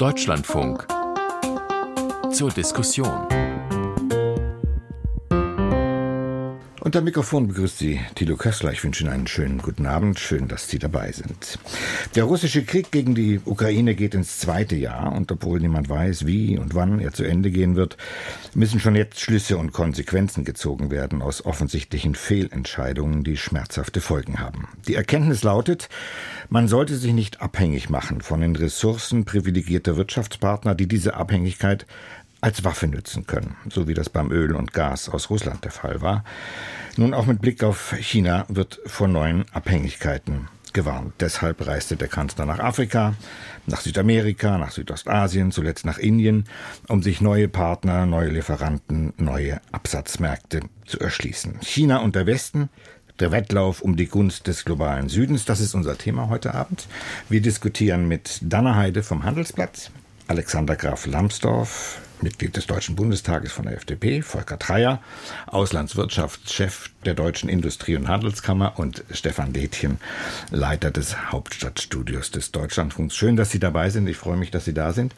Deutschlandfunk zur Diskussion. Unter Mikrofon begrüßt Sie Thilo Kössler. Ich wünsche Ihnen einen schönen guten Abend. Schön, dass Sie dabei sind. Der russische Krieg gegen die Ukraine geht ins zweite Jahr und obwohl niemand weiß, wie und wann er zu Ende gehen wird, müssen schon jetzt Schlüsse und Konsequenzen gezogen werden aus offensichtlichen Fehlentscheidungen, die schmerzhafte Folgen haben. Die Erkenntnis lautet, man sollte sich nicht abhängig machen von den Ressourcen privilegierter Wirtschaftspartner, die diese Abhängigkeit als Waffe nützen können, so wie das beim Öl und Gas aus Russland der Fall war. Nun auch mit Blick auf China wird vor neuen Abhängigkeiten gewarnt. Deshalb reiste der Kanzler nach Afrika, nach Südamerika, nach Südostasien, zuletzt nach Indien, um sich neue Partner, neue Lieferanten, neue Absatzmärkte zu erschließen. China und der Westen der Wettlauf um die Gunst des globalen Südens, das ist unser Thema heute Abend. Wir diskutieren mit Dana Heide vom Handelsblatt, Alexander Graf Lambsdorff, Mitglied des Deutschen Bundestages von der FDP, Volker Treyer, Auslandswirtschaftschef der Deutschen Industrie- und Handelskammer und Stefan Detjen, Leiter des Hauptstadtstudios des Deutschlandfunks. Schön, dass Sie dabei sind. Ich freue mich, dass Sie da sind.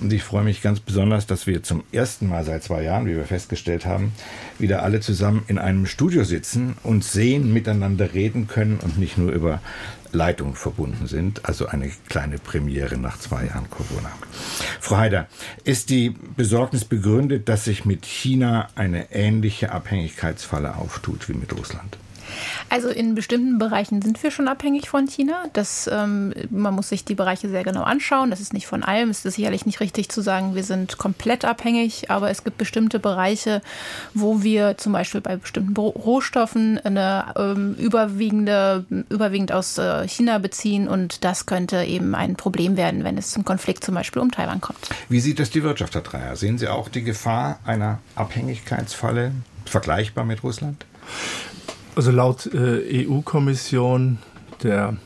Und ich freue mich ganz besonders, dass wir zum ersten Mal seit zwei Jahren, wie wir festgestellt haben, wieder alle zusammen in einem Studio sitzen und sehen, miteinander reden können und nicht nur über Leitung verbunden sind. Also eine kleine Premiere nach zwei Jahren Corona. Frau Haider, ist die Besorgnis begründet, dass sich mit China eine ähnliche Abhängigkeitsfalle auftut wie mit Russland? Also in bestimmten Bereichen sind wir schon abhängig von China. Das, ähm, man muss sich die Bereiche sehr genau anschauen. Das ist nicht von allem. Es ist sicherlich nicht richtig zu sagen, wir sind komplett abhängig, aber es gibt bestimmte Bereiche, wo wir zum Beispiel bei bestimmten Rohstoffen eine ähm, überwiegende, überwiegend aus äh, China beziehen und das könnte eben ein Problem werden, wenn es zum Konflikt zum Beispiel um Taiwan kommt. Wie sieht das die Wirtschaft, Herr Dreier? Sehen Sie auch die Gefahr einer Abhängigkeitsfalle vergleichbar mit Russland? Also laut äh, EU-Kommission der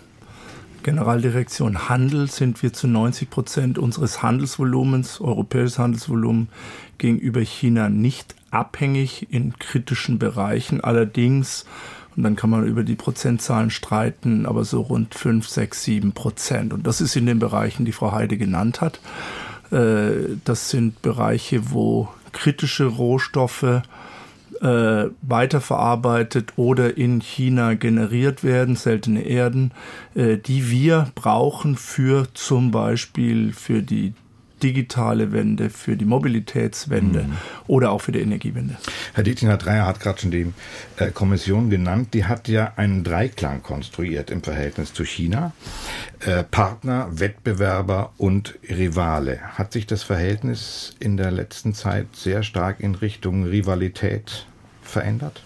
Generaldirektion Handel sind wir zu 90 Prozent unseres Handelsvolumens, europäisches Handelsvolumen, gegenüber China nicht abhängig in kritischen Bereichen. Allerdings, und dann kann man über die Prozentzahlen streiten, aber so rund 5, 6, 7 Prozent. Und das ist in den Bereichen, die Frau Heide genannt hat. Äh, das sind Bereiche, wo kritische Rohstoffe äh, weiterverarbeitet oder in China generiert werden, seltene Erden, äh, die wir brauchen für zum Beispiel für die digitale Wende, für die Mobilitätswende mhm. oder auch für die Energiewende. Herr Dietlinger Dreier hat gerade schon die äh, Kommission genannt. Die hat ja einen Dreiklang konstruiert im Verhältnis zu China. Äh, Partner, Wettbewerber und Rivale. Hat sich das Verhältnis in der letzten Zeit sehr stark in Richtung Rivalität verändert?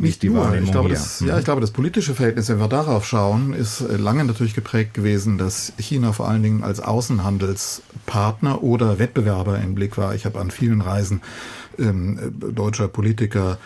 Nicht nur. Ich glaube, das, ja, ich glaube, das politische Verhältnis, wenn wir darauf schauen, ist äh, lange natürlich geprägt gewesen, dass China vor allen Dingen als Außenhandelspartner oder Wettbewerber im Blick war. Ich habe an vielen Reisen ähm, deutscher Politiker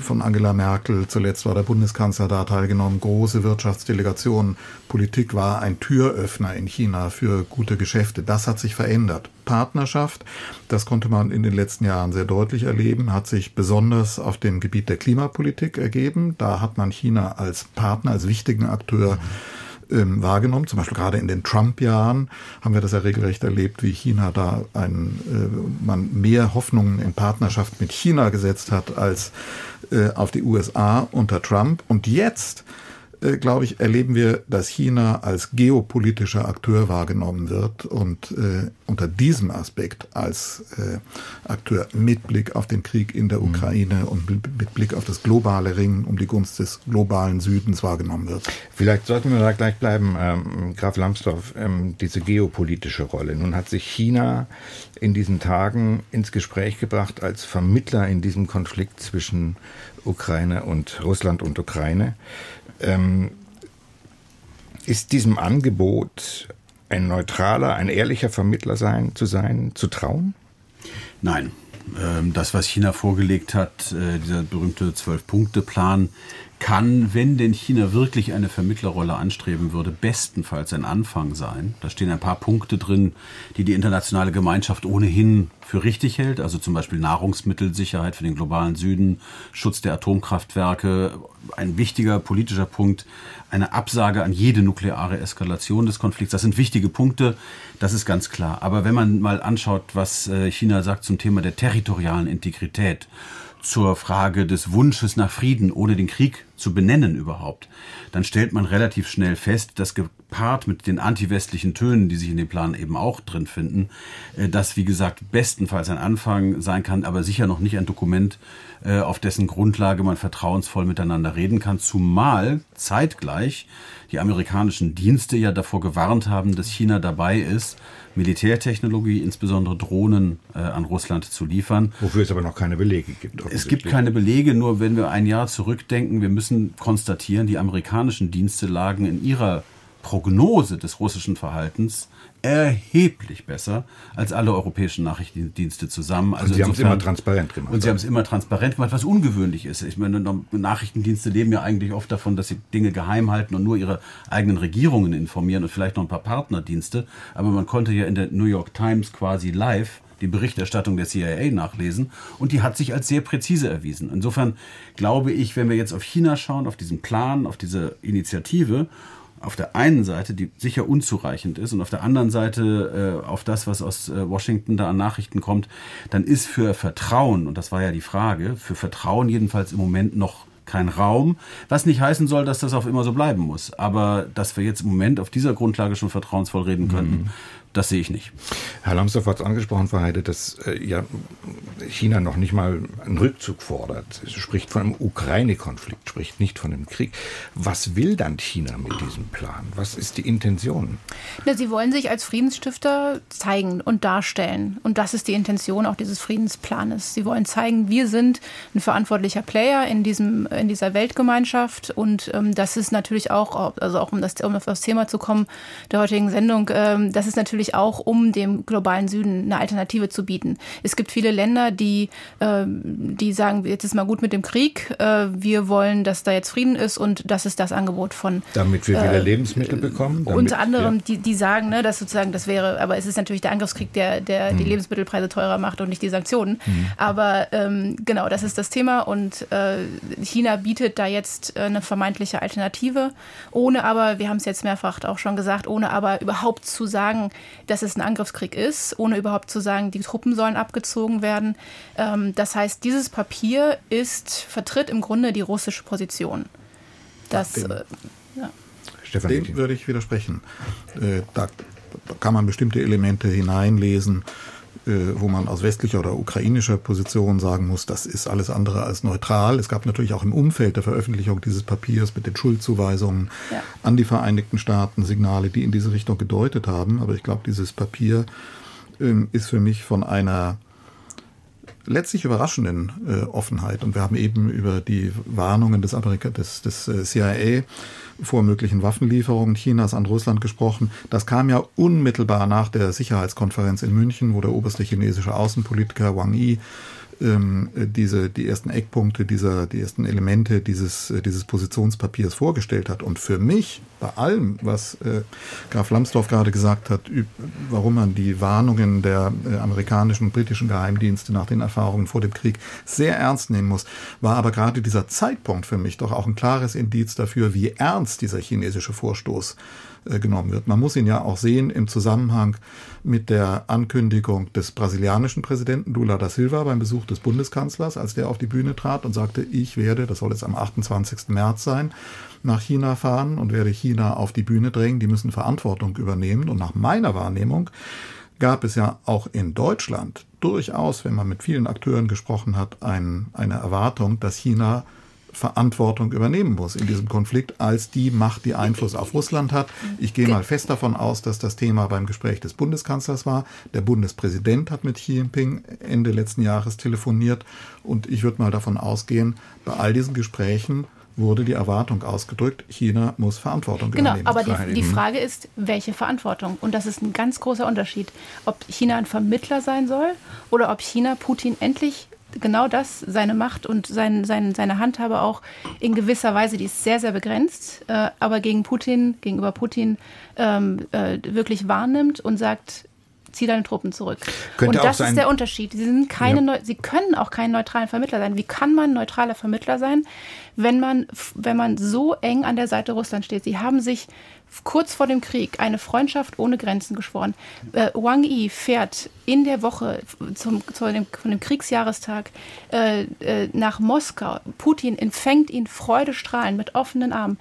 von Angela Merkel, zuletzt war der Bundeskanzler da teilgenommen, große Wirtschaftsdelegationen. Politik war ein Türöffner in China für gute Geschäfte. Das hat sich verändert. Partnerschaft, das konnte man in den letzten Jahren sehr deutlich erleben, hat sich besonders auf dem Gebiet der Klimapolitik ergeben. Da hat man China als Partner, als wichtigen Akteur mhm ähm, wahrgenommen. Zum Beispiel gerade in den Trump-Jahren haben wir das ja regelrecht erlebt, wie China da ein, äh, man mehr Hoffnungen in Partnerschaft mit China gesetzt hat als äh, auf die USA unter Trump. Und jetzt äh, glaube ich, erleben wir, dass China als geopolitischer Akteur wahrgenommen wird und äh, unter diesem Aspekt als äh, Akteur mit Blick auf den Krieg in der mhm. Ukraine und mit Blick auf das globale Ringen um die Gunst des globalen Südens wahrgenommen wird. Vielleicht sollten wir da gleich bleiben, ähm, Graf Lambsdorff, ähm, diese geopolitische Rolle. Nun hat sich China in diesen Tagen ins Gespräch gebracht als Vermittler in diesem Konflikt zwischen Ukraine und Russland und Ukraine. Ähm, ist diesem Angebot ein neutraler, ein ehrlicher Vermittler sein, zu sein, zu trauen? Nein. Ähm, das, was China vorgelegt hat, äh, dieser berühmte Zwölf-Punkte-Plan, kann, wenn denn China wirklich eine Vermittlerrolle anstreben würde, bestenfalls ein Anfang sein. Da stehen ein paar Punkte drin, die die internationale Gemeinschaft ohnehin für richtig hält, also zum Beispiel Nahrungsmittelsicherheit für den globalen Süden, Schutz der Atomkraftwerke, ein wichtiger politischer Punkt, eine Absage an jede nukleare Eskalation des Konflikts. Das sind wichtige Punkte, das ist ganz klar. Aber wenn man mal anschaut, was äh, China sagt zum Thema der territorialen Integrität, zur Frage des Wunsches nach Frieden, ohne den Krieg zu benennen überhaupt, dann stellt man relativ schnell fest, dass gepaart mit den antiwestlichen Tönen, die sich in dem Plan eben auch drin finden, äh, das wie gesagt bestenfalls ein Anfang sein kann, aber sicher noch nicht ein Dokument, äh, auf dessen Grundlage man vertrauensvoll miteinander reden kann, zumal zeitgleich die amerikanischen Dienste ja davor gewarnt haben, dass China dabei ist, Militärtechnologie, insbesondere Drohnen, äh, an Russland zu liefern. Wofür es aber noch keine Belege gibt. Es gibt keine Belege, nur wenn wir ein Jahr zurückdenken, wir müssen konstatieren, die amerikanischen Dienste lagen in ihrer Prognose des russischen Verhaltens erheblich besser als alle europäischen Nachrichtendienste zusammen. Also und Sie haben es immer transparent gemacht. Und Sie haben es immer transparent gemacht, was ungewöhnlich ist. Ich meine, Nachrichtendienste leben ja eigentlich oft davon, dass sie Dinge geheim halten und nur ihre eigenen Regierungen informieren und vielleicht noch ein paar Partnerdienste. Aber man konnte ja in der New York Times quasi live die Berichterstattung der CIA nachlesen und die hat sich als sehr präzise erwiesen. Insofern glaube ich, wenn wir jetzt auf China schauen, auf diesen Plan, auf diese Initiative auf der einen Seite, die sicher unzureichend ist, und auf der anderen Seite äh, auf das, was aus äh, Washington da an Nachrichten kommt, dann ist für Vertrauen, und das war ja die Frage, für Vertrauen jedenfalls im Moment noch kein Raum, was nicht heißen soll, dass das auf immer so bleiben muss. Aber dass wir jetzt im Moment auf dieser Grundlage schon vertrauensvoll reden könnten, mhm. Das sehe ich nicht. Herr Lambsdorff hat es angesprochen, Frau Heide, dass äh, ja, China noch nicht mal einen Rückzug fordert. Es spricht von einem Ukraine-Konflikt, spricht nicht von einem Krieg. Was will dann China mit diesem Plan? Was ist die Intention? Na, sie wollen sich als Friedensstifter zeigen und darstellen. Und das ist die Intention auch dieses Friedensplanes. Sie wollen zeigen, wir sind ein verantwortlicher Player in, diesem, in dieser Weltgemeinschaft. Und ähm, das ist natürlich auch, also auch um, das, um auf das Thema zu kommen der heutigen Sendung, ähm, das ist natürlich natürlich auch, um dem globalen Süden eine Alternative zu bieten. Es gibt viele Länder, die, äh, die sagen, jetzt ist mal gut mit dem Krieg, äh, wir wollen, dass da jetzt Frieden ist und das ist das Angebot von. Damit wir wieder äh, Lebensmittel bekommen? Damit, unter anderem, ja. die, die sagen, ne, dass sozusagen das wäre, aber es ist natürlich der Angriffskrieg, der, der hm. die Lebensmittelpreise teurer macht und nicht die Sanktionen. Hm. Aber ähm, genau, das ist das Thema und äh, China bietet da jetzt äh, eine vermeintliche Alternative, ohne aber, wir haben es jetzt mehrfach auch schon gesagt, ohne aber überhaupt zu sagen, dass es ein Angriffskrieg ist, ohne überhaupt zu sagen, die Truppen sollen abgezogen werden. Ähm, das heißt, dieses Papier ist, vertritt im Grunde die russische Position. Das, dem, äh, ja. Stefan, dem würde ich widersprechen. Äh, da kann man bestimmte Elemente hineinlesen, äh, wo man aus westlicher oder ukrainischer Position sagen muss, das ist alles andere als neutral. Es gab natürlich auch im Umfeld der Veröffentlichung dieses Papiers mit den Schuldzuweisungen ja. an die Vereinigten Staaten Signale, die in diese Richtung gedeutet haben. Aber ich glaube, dieses Papier ähm, ist für mich von einer letztlich überraschenden äh, Offenheit. Und wir haben eben über die Warnungen des, Amerika des, des äh, CIA vor möglichen Waffenlieferungen Chinas an Russland gesprochen. Das kam ja unmittelbar nach der Sicherheitskonferenz in München, wo der oberste chinesische Außenpolitiker Wang Yi ähm, diese, die ersten Eckpunkte, dieser, die ersten Elemente dieses, äh, dieses Positionspapiers vorgestellt hat. Und für mich, bei allem, was äh, Graf Lambsdorff gerade gesagt hat, warum man die Warnungen der äh, amerikanischen und britischen Geheimdienste nach den Erfahrungen vor dem Krieg sehr ernst nehmen muss, war aber gerade dieser Zeitpunkt für mich doch auch ein klares Indiz dafür, wie ernst dieser chinesische Vorstoß genommen wird. Man muss ihn ja auch sehen im Zusammenhang mit der Ankündigung des brasilianischen Präsidenten Lula da Silva beim Besuch des Bundeskanzlers, als der auf die Bühne trat und sagte, ich werde, das soll jetzt am 28. März sein, nach China fahren und werde China auf die Bühne drängen, die müssen Verantwortung übernehmen. Und nach meiner Wahrnehmung gab es ja auch in Deutschland durchaus, wenn man mit vielen Akteuren gesprochen hat, ein, eine Erwartung, dass China Verantwortung übernehmen muss in diesem Konflikt als die Macht, die Einfluss auf Russland hat. Ich gehe mal fest davon aus, dass das Thema beim Gespräch des Bundeskanzlers war. Der Bundespräsident hat mit Xi Jinping Ende letzten Jahres telefoniert und ich würde mal davon ausgehen, bei all diesen Gesprächen wurde die Erwartung ausgedrückt, China muss Verantwortung genau, übernehmen. Genau, aber die, die, Frage ist, welche Verantwortung? Und das ist ein ganz großer Unterschied. Ob China ein Vermittler sein soll oder ob China Putin endlich genau das, seine Macht und sein, sein, seine Handhabe auch in gewisser Weise, die ist sehr, sehr begrenzt, äh, aber gegen Putin, gegenüber Putin ähm, äh, wirklich wahrnimmt und sagt, zieh deine Truppen zurück. Könnte und das ist der Unterschied. Sie, sind keine ja. sie können auch kein neutraler Vermittler sein. Wie kann man neutraler Vermittler sein, wenn man, wenn man so eng an der Seite Russlands steht? Sie haben sich kurz vor dem Krieg eine Freundschaft ohne Grenzen geschworen. Äh, Wang Yi fährt in der Woche zum, zu dem, von dem Kriegsjahrestag äh, äh, nach Moskau. Putin empfängt ihn freudestrahlend mit offenen Armen.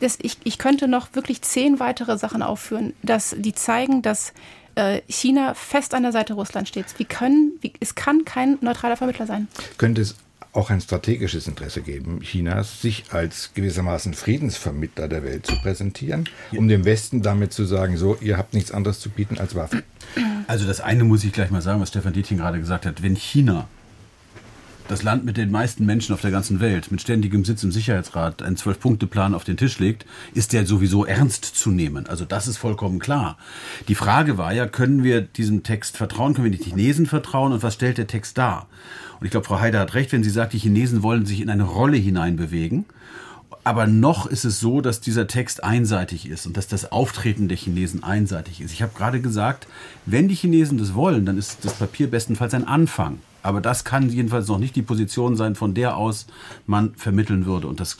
Das, ich, ich könnte noch wirklich zehn weitere Sachen aufführen, dass, die zeigen, dass äh, China fest an der Seite Russlands steht. Wie können, wie, es kann kein neutraler Vermittler sein. Könnte es auch ein strategisches Interesse geben, Chinas, sich als gewissermaßen Friedensvermittler der Welt zu präsentieren, um dem Westen damit zu sagen, so, ihr habt nichts anderes zu bieten als Waffen. Also das eine muss ich gleich mal sagen, was Stefan Dietchen gerade gesagt hat. Wenn China das Land mit den meisten Menschen auf der ganzen Welt mit ständigem Sitz im Sicherheitsrat einen Zwölf-Punkte-Plan auf den Tisch legt, ist der sowieso ernst zu nehmen. Also das ist vollkommen klar. Die Frage war ja, können wir diesem Text vertrauen, können wir den Chinesen vertrauen und was stellt der Text dar? Und ich glaube, Frau Heider hat recht, wenn sie sagt, die Chinesen wollen sich in eine Rolle hineinbewegen. Aber noch ist es so, dass dieser Text einseitig ist und dass das Auftreten der Chinesen einseitig ist. Ich habe gerade gesagt, wenn die Chinesen das wollen, dann ist das Papier bestenfalls ein Anfang. Aber das kann jedenfalls noch nicht die Position sein, von der aus man vermitteln würde. Und das,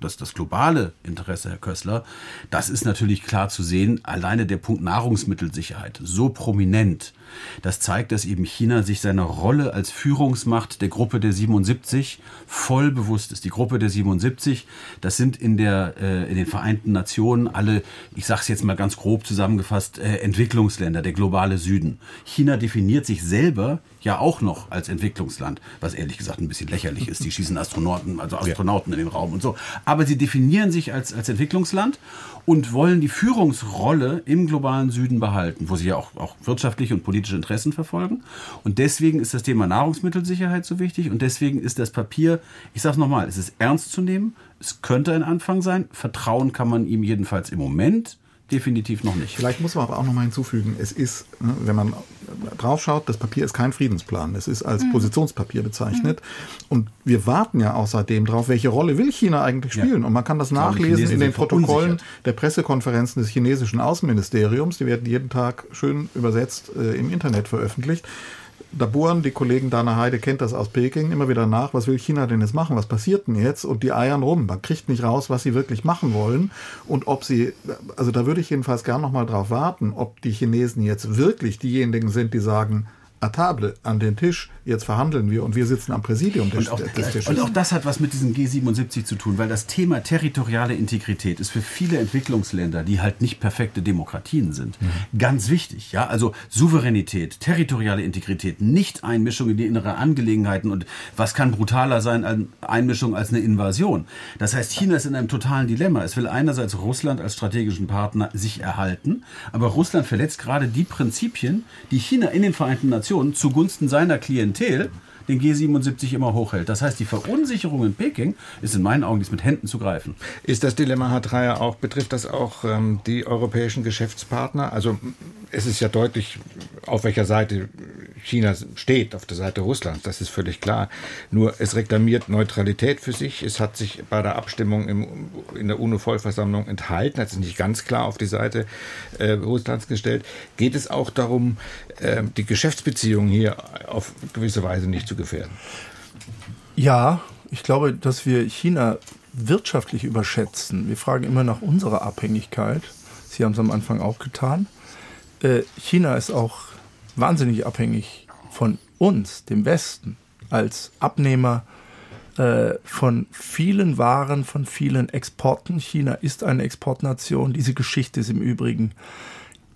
das, das globale Interesse, Herr Kössler, das ist natürlich klar zu sehen. Alleine der Punkt Nahrungsmittelsicherheit, so prominent, das zeigt, dass eben China sich seiner Rolle als Führungsmacht der Gruppe der 77 voll bewusst ist. Die Gruppe der 77, das sind in, der, äh, in den Vereinten Nationen alle, ich sage es jetzt mal ganz grob zusammengefasst, äh, Entwicklungsländer, der globale Süden. China definiert sich selber ja auch noch als Entwicklungsland, was ehrlich gesagt ein bisschen lächerlich ist. Die schießen Astronauten, also Astronauten in den Raum und so. Aber sie definieren sich als, als Entwicklungsland und wollen die Führungsrolle im globalen Süden behalten, wo sie ja auch, auch wirtschaftliche und politische Interessen verfolgen. Und deswegen ist das Thema Nahrungsmittelsicherheit so wichtig und deswegen ist das Papier, ich sage es nochmal, es ist ernst zu nehmen, es könnte ein Anfang sein, Vertrauen kann man ihm jedenfalls im Moment definitiv noch nicht. Vielleicht muss man aber auch noch mal hinzufügen, es ist, ne, wenn man drauf schaut, das Papier ist kein Friedensplan. Es ist als mhm. Positionspapier bezeichnet. Mhm. Und wir warten ja auch seitdem drauf, welche Rolle will China eigentlich spielen. Ja. Und man kann das nachlesen in den Protokollen der Pressekonferenzen des chinesischen Außenministeriums. Die werden jeden Tag schön übersetzt äh, im Internet veröffentlicht da bohren die Kollegen Dana Heide, kennt das aus Peking, immer wieder nach, was will China denn jetzt machen, was passiert denn jetzt? Und die eiern rum. Man kriegt nicht raus, was sie wirklich machen wollen und ob sie, also da würde ich jedenfalls gern noch mal drauf warten, ob die Chinesen jetzt wirklich diejenigen sind, die sagen, à table, an den Tisch, jetzt verhandeln wir und wir sitzen am Präsidium des, und auch, des Tisches. Und auch das hat was mit diesem G77 zu tun, weil das Thema territoriale Integrität ist für viele Entwicklungsländer, die halt nicht perfekte Demokratien sind, mhm. ganz wichtig. Ja, also Souveränität, territoriale Integrität, Nicht-Einmischung in die innere Angelegenheiten und was kann brutaler sein als Einmischung als eine Invasion. Das heißt, China ist in einem totalen Dilemma. Es will einerseits Russland als strategischen Partner sich erhalten, aber Russland verletzt gerade die Prinzipien, die China in den Vereinten Nationen Administration zugunsten seiner Klientel den G77 immer hochhält. Das heißt, die Verunsicherung in Peking ist in meinen Augen mit Händen zu greifen. Ist das Dilemma Herr Dreier auch, betrifft das auch ähm, die europäischen Geschäftspartner? Also es ist ja deutlich, auf welcher Seite China steht, auf der Seite Russlands, das ist völlig klar. Nur es reklamiert Neutralität für sich. Es hat sich bei der Abstimmung im, in der UNO-Vollversammlung enthalten, hat sich nicht ganz klar auf die Seite äh, Russlands gestellt. Geht es auch darum, äh, die Geschäftsbeziehungen hier auf gewisse Weise nicht zu gefährden? Ja, ich glaube, dass wir China wirtschaftlich überschätzen. Wir fragen immer nach unserer Abhängigkeit. Sie haben es am Anfang auch getan. Äh, China ist auch wahnsinnig abhängig von uns, dem Westen, als Abnehmer äh, von vielen Waren, von vielen Exporten. China ist eine Exportnation. Diese Geschichte ist im Übrigen,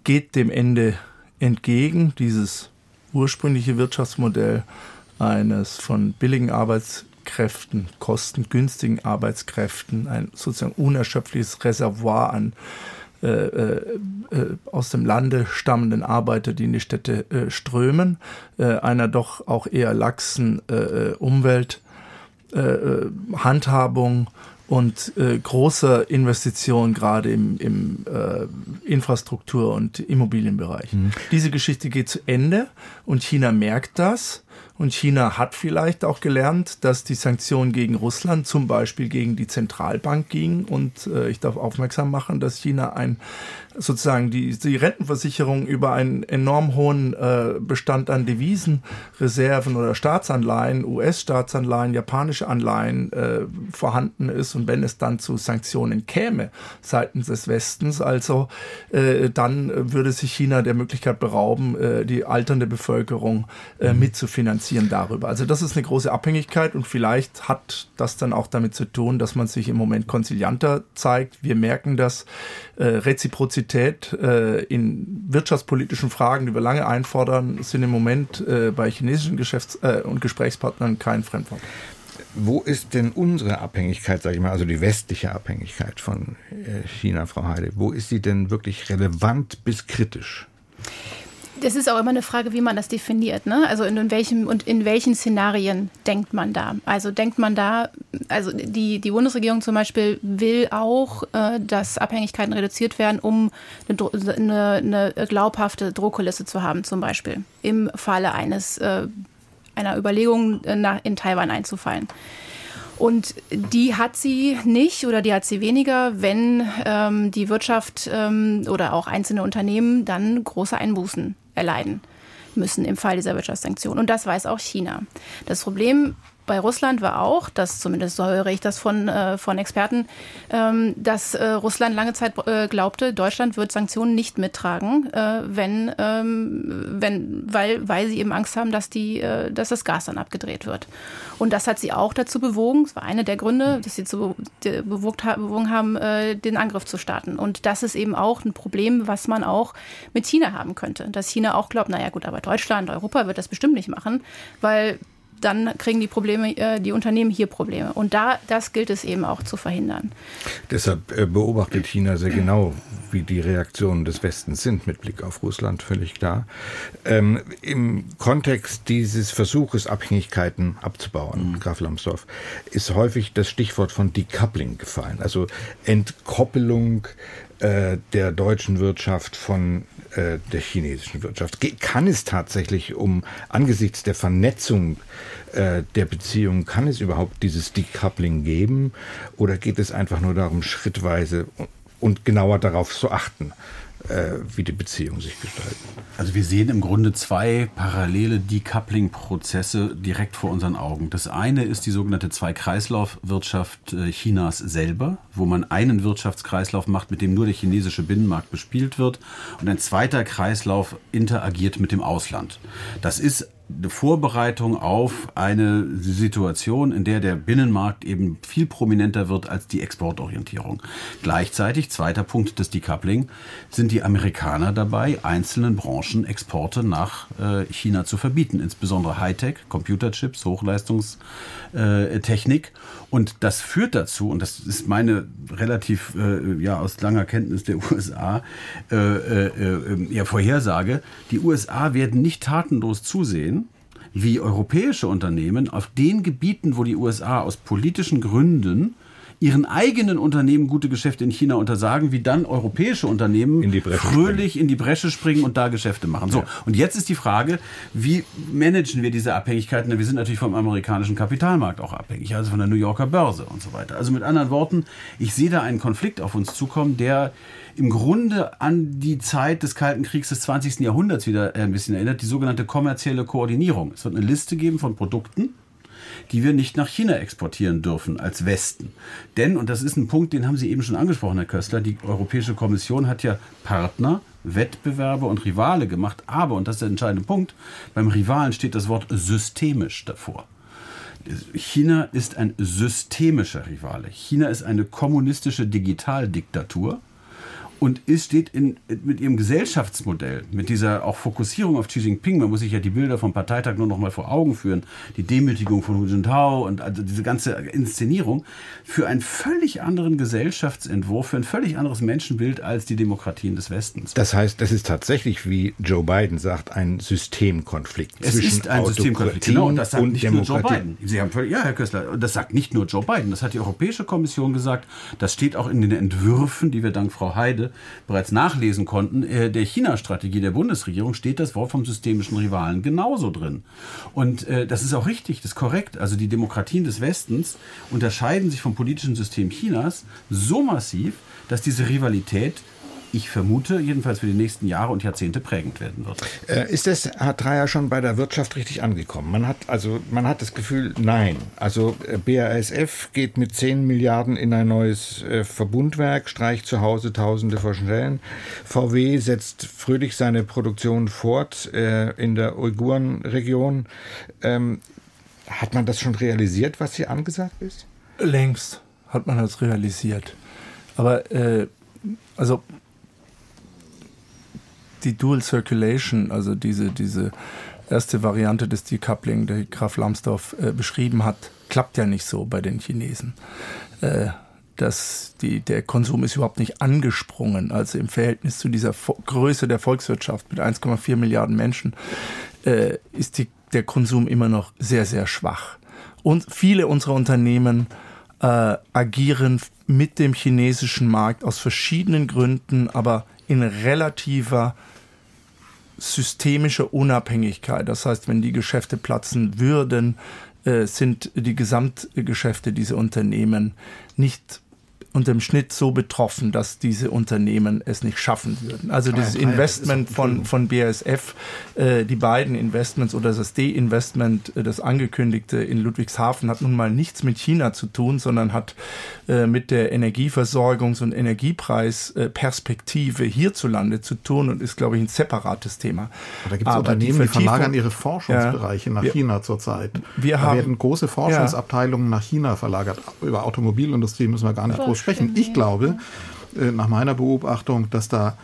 geht dem Ende entgegen. Dieses ursprüngliche Wirtschaftsmodell eines von billigen Arbeitskräften, kostengünstigen Arbeitskräften, ein sozusagen unerschöpfliches Reservoir an äh, äh, äh, aus dem Lande stammenden Arbeiter, die in die Städte äh, strömen, äh, einer doch auch eher laxen äh, Umwelthandhabung und äh, große Investitionen gerade im, im äh, Infrastruktur- und Immobilienbereich. Mhm. Diese Geschichte geht zu Ende und China merkt das Und China hat vielleicht auch gelernt, dass die Sanktionen gegen Russland zum Beispiel gegen die Zentralbank gingen. Und äh, ich darf aufmerksam machen, dass China ein sozusagen die, die Rentenversicherung über einen enorm hohen äh, Bestand an Devisenreserven oder Staatsanleihen, US-Staatsanleihen, japanische Anleihen äh, vorhanden ist. Und wenn es dann zu Sanktionen käme seitens des Westens, also äh, dann würde sich China der Möglichkeit berauben, äh, die alternde Bevölkerung äh, mhm. mitzufinanzieren darüber. Also das ist eine große Abhängigkeit und vielleicht hat das dann auch damit zu tun, dass man sich im Moment konzilianter zeigt. Wir merken das. Äh, Reziprozität Komplexität äh, in wirtschaftspolitischen Fragen, die wir lange einfordern, sind im Moment äh, bei chinesischen Geschäfts- äh, und Gesprächspartnern kein Fremdwort. Wo ist denn unsere Abhängigkeit, sage ich mal, also die westliche Abhängigkeit von äh, China, Frau Heide, wo ist sie denn wirklich relevant bis kritisch? Das ist auch immer eine Frage, wie man das definiert. Ne? Also in, in, welchem und in welchen Szenarien denkt man da? Also denkt man da, also die, die Bundesregierung zum Beispiel will auch, äh, dass Abhängigkeiten reduziert werden, um eine, eine, eine glaubhafte Drohkulisse zu haben, zum Beispiel im Falle eines äh, einer Überlegung, äh, nach, in Taiwan einzufallen. Und die hat sie nicht oder die hat sie weniger, wenn ähm, die Wirtschaft ähm, oder auch einzelne Unternehmen dann große Einbußen erleiden müssen im Fall dieser Wirtschaftssanktionen. Und das weiß auch China. Das Problem bei Russland war auch, dass zumindest so höre ich das von, äh, von Experten, ähm, dass äh, Russland lange Zeit äh, glaubte, Deutschland wird Sanktionen nicht mittragen, äh, wenn, ähm, wenn, weil, weil sie eben Angst haben, dass, die, äh, dass das Gas dann abgedreht wird. Und das hat sie auch dazu bewogen, es war einer der Gründe, dass sie zu, bewogt, bewogen haben, äh, den Angriff zu starten. Und das ist eben auch ein Problem, was man auch mit China haben könnte. Dass China auch glaubt, naja gut, aber Deutschland, Europa wird das bestimmt nicht machen, weil dann kriegen die Probleme, äh, die Unternehmen hier Probleme. Und da, das gilt es eben auch zu verhindern. Deshalb äh, beobachtet China sehr genau, wie die Reaktionen des Westens sind mit Blick auf Russland, völlig klar. Ähm, Im Kontext dieses Versuches, Abhängigkeiten abzubauen, mhm. Graf Lambsdorff, ist häufig das Stichwort von Decoupling gefallen, also Entkoppelung äh, der deutschen Wirtschaft von äh, der chinesischen Wirtschaft. Kann es tatsächlich um angesichts der Vernetzung äh, der Beziehungen, kann es überhaupt dieses Decoupling geben oder geht es einfach nur darum, schrittweise und genauer darauf zu achten? Äh, wie die Beziehungen sich gestalten. Also wir sehen im Grunde zwei parallele Decoupling-Prozesse direkt vor unseren Augen. Das eine ist die sogenannte Zwei-Kreislauf-Wirtschaft äh, Chinas selber, wo man einen Wirtschaftskreislauf macht, mit dem nur der chinesische Binnenmarkt bespielt wird und ein zweiter Kreislauf interagiert mit dem Ausland. Das ist eine Vorbereitung auf eine Situation, in der der Binnenmarkt eben viel prominenter wird als die Exportorientierung. Gleichzeitig, zweiter Punkt des Decoupling, sind die Amerikaner dabei, einzelnen Branchen Exporte nach äh, China zu verbieten, insbesondere Hightech, Computerchips, Hochleistungstechnik. Und das führt dazu, und das ist meine relativ äh, ja aus langer Kenntnis der USA äh, äh, äh, ja, Vorhersage, die USA werden nicht tatenlos zusehen, wie europäische Unternehmen auf den Gebieten, wo die USA aus politischen Gründen ihren eigenen Unternehmen gute Geschäfte in China untersagen, wie dann europäische Unternehmen in fröhlich springen. in die Bresche springen und da Geschäfte machen. So, ja. und jetzt ist die Frage, wie managen wir diese Abhängigkeiten? Wir sind natürlich vom amerikanischen Kapitalmarkt auch abhängig, also von der New Yorker Börse und so weiter. Also mit anderen Worten, ich sehe da einen Konflikt auf uns zukommen, der im Grunde an die Zeit des Kalten Kriegs des 20. Jahrhunderts wieder ein bisschen erinnert, die sogenannte kommerzielle Koordinierung. Es wird eine Liste geben von Produkten, die wir nicht nach China exportieren dürfen als Westen. Denn, und das ist ein Punkt, den haben Sie eben schon angesprochen, Herr Köstler, die Europäische Kommission hat ja Partner, Wettbewerber und Rivale gemacht. Aber, und das ist der entscheidende Punkt, beim Rivalen steht das Wort systemisch davor. China ist ein systemischer Rivale. China ist eine kommunistische Digitaldiktatur und ist, steht in, mit ihrem Gesellschaftsmodell, mit dieser auch Fokussierung auf Xi Jinping, man muss sich ja die Bilder vom Parteitag nur noch mal vor Augen führen, die Demütigung von Hu Jintao und also diese ganze Inszenierung, für einen völlig anderen Gesellschaftsentwurf, für ein völlig anderes Menschenbild als die Demokratien des Westens. Das heißt, das ist tatsächlich, wie Joe Biden sagt, ein Systemkonflikt es zwischen ist ein Systemkonflikt. Genau, und das sagt und nicht Demokratie. nur Joe Biden. Sie haben völlig, ja, Herr Köstler, das sagt nicht nur Joe Biden, das hat die Europäische Kommission gesagt, das steht auch in den Entwürfen, die wir dank Frau Heide bereits nachlesen konnten, äh, der China-Strategie der Bundesregierung steht das Wort vom systemischen Rivalen genauso drin. Und äh, das ist auch richtig, das ist korrekt. Also die Demokratien des Westens unterscheiden sich vom politischen System Chinas so massiv, dass diese Rivalität ich vermute, jedenfalls für die nächsten Jahre und Jahrzehnte prägend werden wird. Äh, ist das, Herr Dreier, schon bei der Wirtschaft richtig angekommen? Man hat also, man hat das Gefühl, nein. Also äh, BASF geht mit 10 Milliarden in ein neues äh, Verbundwerk, streicht zu Hause Tausende von Stellen. VW setzt fröhlich seine Produktion fort äh, in der Uiguren-Region. Ähm, hat man das schon realisiert, was hier angesagt ist? Längst hat man das realisiert. Aber äh, also die Dual Circulation, also diese, diese erste Variante des Decoupling, die Graf Lambsdorff äh, beschrieben hat, klappt ja nicht so bei den Chinesen. Äh, dass die, der Konsum ist überhaupt nicht angesprungen. Also im Verhältnis zu dieser Vo Größe der Volkswirtschaft mit 1,4 Milliarden Menschen äh, ist die, der Konsum immer noch sehr, sehr schwach. Und viele unserer Unternehmen äh, agieren mit dem chinesischen Markt aus verschiedenen Gründen, aber in relativer systemischer Unabhängigkeit. Das heißt, wenn die Geschäfte platzen würden, äh, sind die Gesamtgeschäfte dieser Unternehmen nicht unter dem Schnitt so betroffen, dass diese Unternehmen es nicht schaffen würden. Also dieses ah, Investment von, von BASF, äh, die beiden Investments oder das D-Investment, äh, das angekündigte in Ludwigshafen, hat nun mal nichts mit China zu tun, sondern hat äh, mit der Energieversorgungs- und Energiepreisperspektive hierzulande zu tun und ist, glaube ich, ein separates Thema. Da gibt es Unternehmen, die, die verlagern ihre Forschungsbereiche ja, nach wir, China zurzeit. Wir da haben, werden große Forschungsabteilungen ja, nach China verlagert. Über Automobilindustrie müssen wir gar nicht groß sprechen. Ich glaube, äh, nach meiner Beobachtung, dass da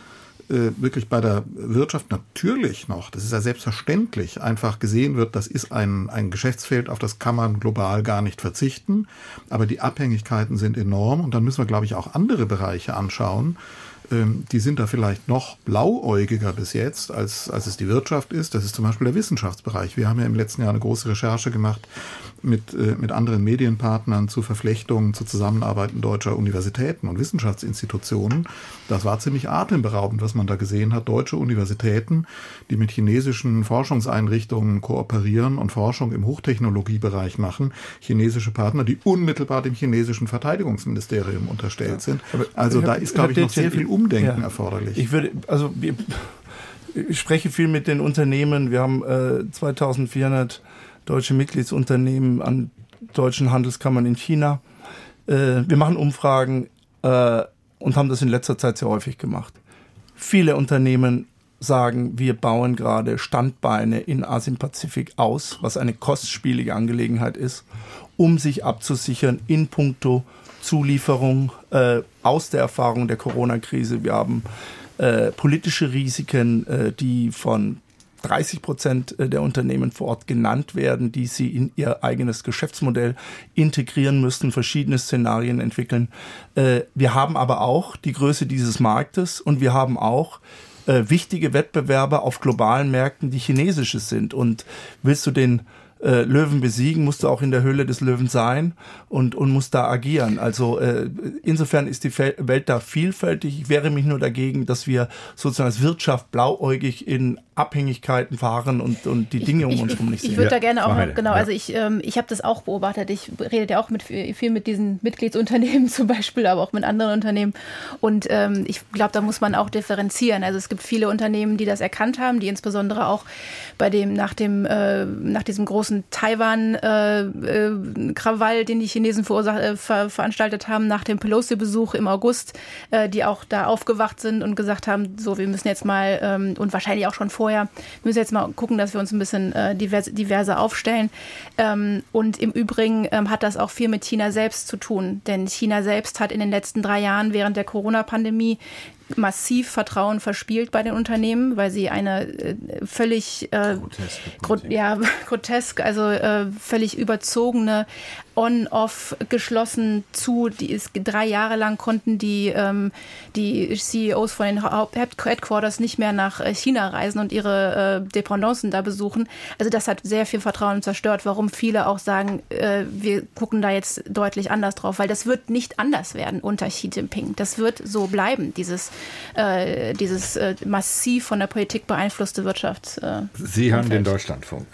äh, wirklich bei der Wirtschaft natürlich noch, das ist ja selbstverständlich, einfach gesehen wird, das ist ein, ein Geschäftsfeld, auf das kann man global gar nicht verzichten. Aber die Abhängigkeiten sind enorm und dann müssen wir, glaube ich, auch andere Bereiche anschauen ähm, die sind da vielleicht noch blauäugiger bis jetzt, als, als es die Wirtschaft ist. Das ist zum Beispiel der Wissenschaftsbereich. Wir haben ja im letzten Jahr eine große Recherche gemacht mit, äh, mit anderen Medienpartnern zu Verflechtungen, zu Zusammenarbeiten deutscher Universitäten und Wissenschaftsinstitutionen. Das war ziemlich atemberaubend, was man da gesehen hat. Deutsche Universitäten, die mit chinesischen Forschungseinrichtungen kooperieren und Forschung im Hochtechnologiebereich machen. Chinesische Partner, die unmittelbar dem chinesischen Verteidigungsministerium unterstellt sind. Also da ist, glaube ich, noch sehr viel Umdenken ja. erforderlich. Ich würde, also ich spreche viel mit den Unternehmen. Wir haben äh, 2400 deutsche Mitgliedsunternehmen an deutschen Handelskammern in China. Äh, wir machen Umfragen äh, und haben das in letzter Zeit sehr häufig gemacht. Viele Unternehmen sagen, wir bauen gerade Standbeine in Asien-Pazifik aus, was eine kostspielige Angelegenheit ist, um sich abzusichern in puncto Zulieferung äh, aus der Erfahrung der Corona-Krise. Wir haben äh, politische Risiken, äh, die von 30 Prozent der Unternehmen vor Ort genannt werden, die sie in ihr eigenes Geschäftsmodell integrieren müssen, verschiedene Szenarien entwickeln. Äh, wir haben aber auch die Größe dieses Marktes und wir haben auch äh, wichtige Wettbewerber auf globalen Märkten, die chinesische sind. Und willst du den äh, Löwen besiegen, musst du auch in der Höhle des Löwen sein und, und musst da agieren. Also äh, insofern ist die Welt da vielfältig. Ich wehre mich nur dagegen, dass wir sozusagen als Wirtschaft blauäugig in Abhängigkeiten fahren und, und die Dinge ich, um uns herum nicht sehen. Ich würde da gerne auch noch, genau, ja. also ich, ähm, ich habe das auch beobachtet. Ich rede ja auch mit, viel mit diesen Mitgliedsunternehmen zum Beispiel, aber auch mit anderen Unternehmen. Und ähm, ich glaube, da muss man auch differenzieren. Also es gibt viele Unternehmen, die das erkannt haben, die insbesondere auch bei dem, nach dem, äh, nach diesem großen Taiwan-Krawall, äh, äh, den die Chinesen äh, ver veranstaltet haben, nach dem Pelosi-Besuch im August, die auch da aufgewacht sind und gesagt haben, so, wir müssen jetzt mal, ähm, und wahrscheinlich auch schon vorher müssen jetzt mal gucken, dass wir uns ein bisschen divers, diverser aufstellen. Ähm, und im Übrigen ähm, hat das auch viel mit China selbst zu tun. Denn China selbst hat in den letzten drei Jahren während der Corona-Pandemie massiv Vertrauen verspielt bei den Unternehmen, weil sie eine äh, völlig äh, grotesk, gro ja, grotesk, also äh, völlig überzogene on-off geschlossen zu. Die ist, drei Jahre lang konnten die, ähm, die CEOs von den Headquarters nicht mehr nach äh, China reisen und ihre äh, Dependancen da besuchen. Also das hat sehr viel Vertrauen zerstört, warum viele auch sagen, äh, wir gucken da jetzt deutlich anders drauf, weil das wird nicht anders werden unter Xi Jinping. Das wird so bleiben, dieses, äh, dieses äh, massiv von der Politik beeinflusste Wirtschafts. Äh, Sie haben den Deutschlandfunk.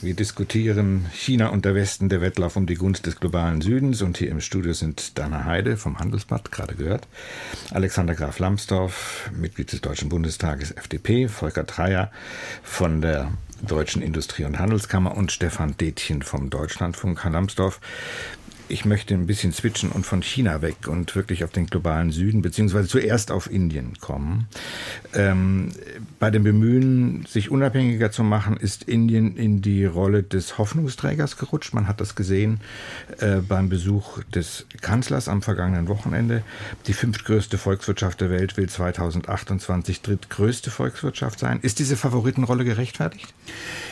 Wir diskutieren China und der Westen, der Wettlauf um die Gunst des globalen Südens. Und hier im Studio sind Dana Heide vom Handelsblatt, gerade gehört, Alexander Graf Lambsdorff, Mitglied des Deutschen Bundestages FDP, Volker Dreyer von der Deutschen Industrie- und Handelskammer und Stefan Detchen vom Deutschlandfunk. Herr Lambsdorff, ich möchte ein bisschen switchen und von China weg und wirklich auf den globalen Süden, beziehungsweise zuerst auf Indien kommen. Ähm, bei dem Bemühen, sich unabhängiger zu machen, ist Indien in die Rolle des Hoffnungsträgers gerutscht. Man hat das gesehen äh, beim Besuch des Kanzlers am vergangenen Wochenende. Die fünftgrößte Volkswirtschaft der Welt will 2028 drittgrößte Volkswirtschaft sein. Ist diese Favoritenrolle gerechtfertigt?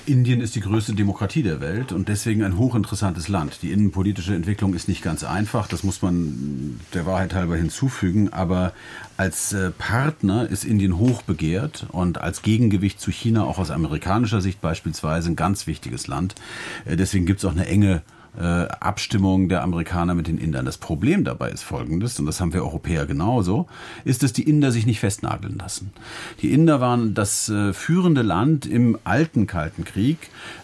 Indien ist die größte Demokratie der Welt und deswegen ein hochinteressantes Land. Die innenpolitische Entwicklung ist nicht ganz einfach, das muss man der Wahrheit halber hinzufügen, aber als äh, Partner ist Indien hoch begehrt und als Gegengewicht zu China auch aus amerikanischer Sicht beispielsweise ein ganz wichtiges Land. Äh, deswegen gibt es auch eine enge äh, Abstimmung der Amerikaner mit den Indern. Das Problem dabei ist folgendes, und das haben wir Europäer genauso, ist, dass die Inder sich nicht festnageln lassen. Die Inder waren das äh, führende Land im alten Kalten Krieg